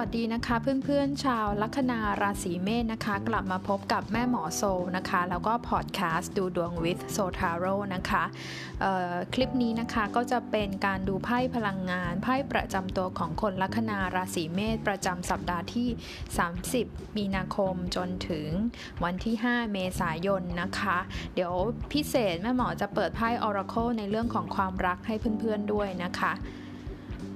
วัสดีนะคะเพื่อนๆชาวลัคนาราศีเมษนะคะ กลับมาพบกับแม่หมอโซนะคะ แล้วก็พอดแคสต์ดูดวง with s o t a r o นะคะคลิปนี้นะคะก็จะเป็นการดูไพ่พลังงานไพ่ประจำตัวของคนลัคนาราศีเมษประจำสัปดาห์ที่ 30 มีนาคมจนถึงวันที่ 5 เมษายนนะคะ เดี๋ยวพิเศษแม่หมอจะเปิดไพ่ Oracle ในเรื่องของความรักให้เพื่อนๆด้วยนะคะ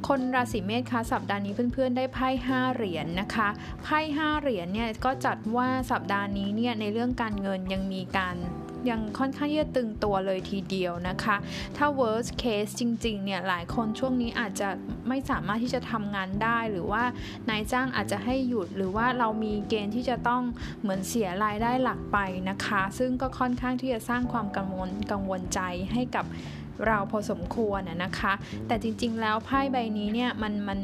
คนราศีเมษคะสัปดาห์นี้เพื่อนๆได้ไพ่5เหรียญนนะคะไพ่5เหรียญเนี่ยก็จัดว่าสัปดาห์นี้เนี่ยในเรื่องการเงินยังมีการยังค่อนข้างที่จะตึงตัวเลยทีเดียวนะคะ ถ้า worst case จริงๆ เนี่ยหลายคนช่วงนี้อาจจะไม่สามารถที่จะทำงานได้ หรือว่านายจ้างอาจจะให้หยุดหรือว่าเรามีเกณฑ์ที่จะต้องเหมือนเสียรายได้หลักไปนะคะ ซึ่งก็ค่อนข้างที่จะสร้างความกังวลกังวลใจให้กับเราพอสมควรนะคะ แต่จริงๆ แล้วไพ่ใบนี้เนี่ยมันมัน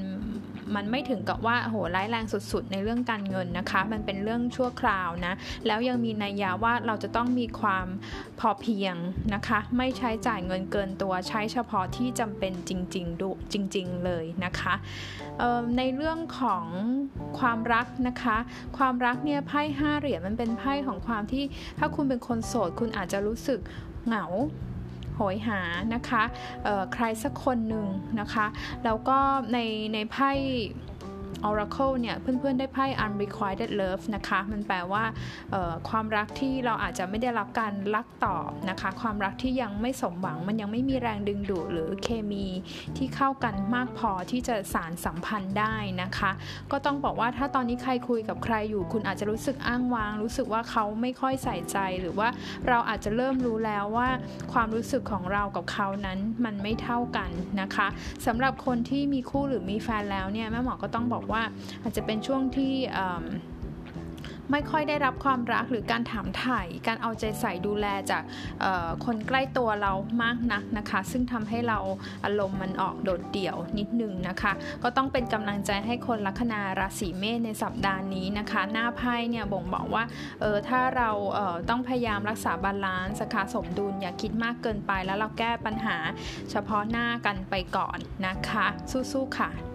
มันไม่ถึงกับว่าโหร้ายแรงสุดๆ ในเรื่องการเงินนะคะ มันเป็นเรื่องชั่วคราวนะแล้วยังมีนัยยะว่าเราจะต้องมีความพอเพียงนะคะ ไม่ใช้จ่ายเงินเกินตัวใช้เฉพาะที่จำเป็นจริงๆดูจริง ๆ เลยนะคะในเรื่องของความรักนะคะ ความรักเนี่ยไพ่ห้าเหรียญมันเป็นไพ่ของความที่ถ้าคุณเป็นคนโสด คุณอาจจะรู้สึกเหงา โหยหานะคะใครสักคนหนึ่งนะคะ แล้วก็ในในไพ่ Oracle เนี่ยเพื่อนๆได้ไพ่ unrequited love นะคะ มันแปลว่าความรักที่เราอาจจะไม่ได้รับการรักตอบนะคะ ความรักที่ยังไม่สมหวังมันยังไม่มีแรงดึงดูดหรือเคมีที่เข้ากันมากพอที่จะสารสัมพันธ์ได้นะคะ ก็ต้องบอกว่าถ้าตอนนี้ใครคุยกับใครอยู่ คุณอาจจะรู้สึกอ้างว้าง รู้สึกว่าเขาไม่ค่อยใส่ใจหรือว่าเราอาจจะเริ่มรู้แล้วว่า ความรู้สึกของเรากับเขานั้นมันไม่เท่ากันนะคะสำหรับคนที่มีคู่หรือมีแฟนแล้วเนี่ยแม่หมอก็ต้องบอกว่าอาจจะเป็นช่วงที่ไม่ค่อยได้รับความรักหรือการถามถ่ายการเอาใจใส่ดูแลจากคนใกล้ตัวเรามากนักนะคะ ซึ่งทำให้เราอารมณ์มันออกโดดเดี่ยวนิดนึงนะคะ ก็ต้องเป็นกำลังใจให้คนลัคนาราศีเมษในสัปดาห์นี้นะคะ หน้าไพ่เนี่ยบ่งบอกว่าเออถ้าเราเต้องพยายามรักษา balance สคาสมดุลอย่าคิดมากเกินไปแล้วเราแก้ปัญหาเฉพาะหน้ากันไปก่อนนะคะ สู้ๆค่ะ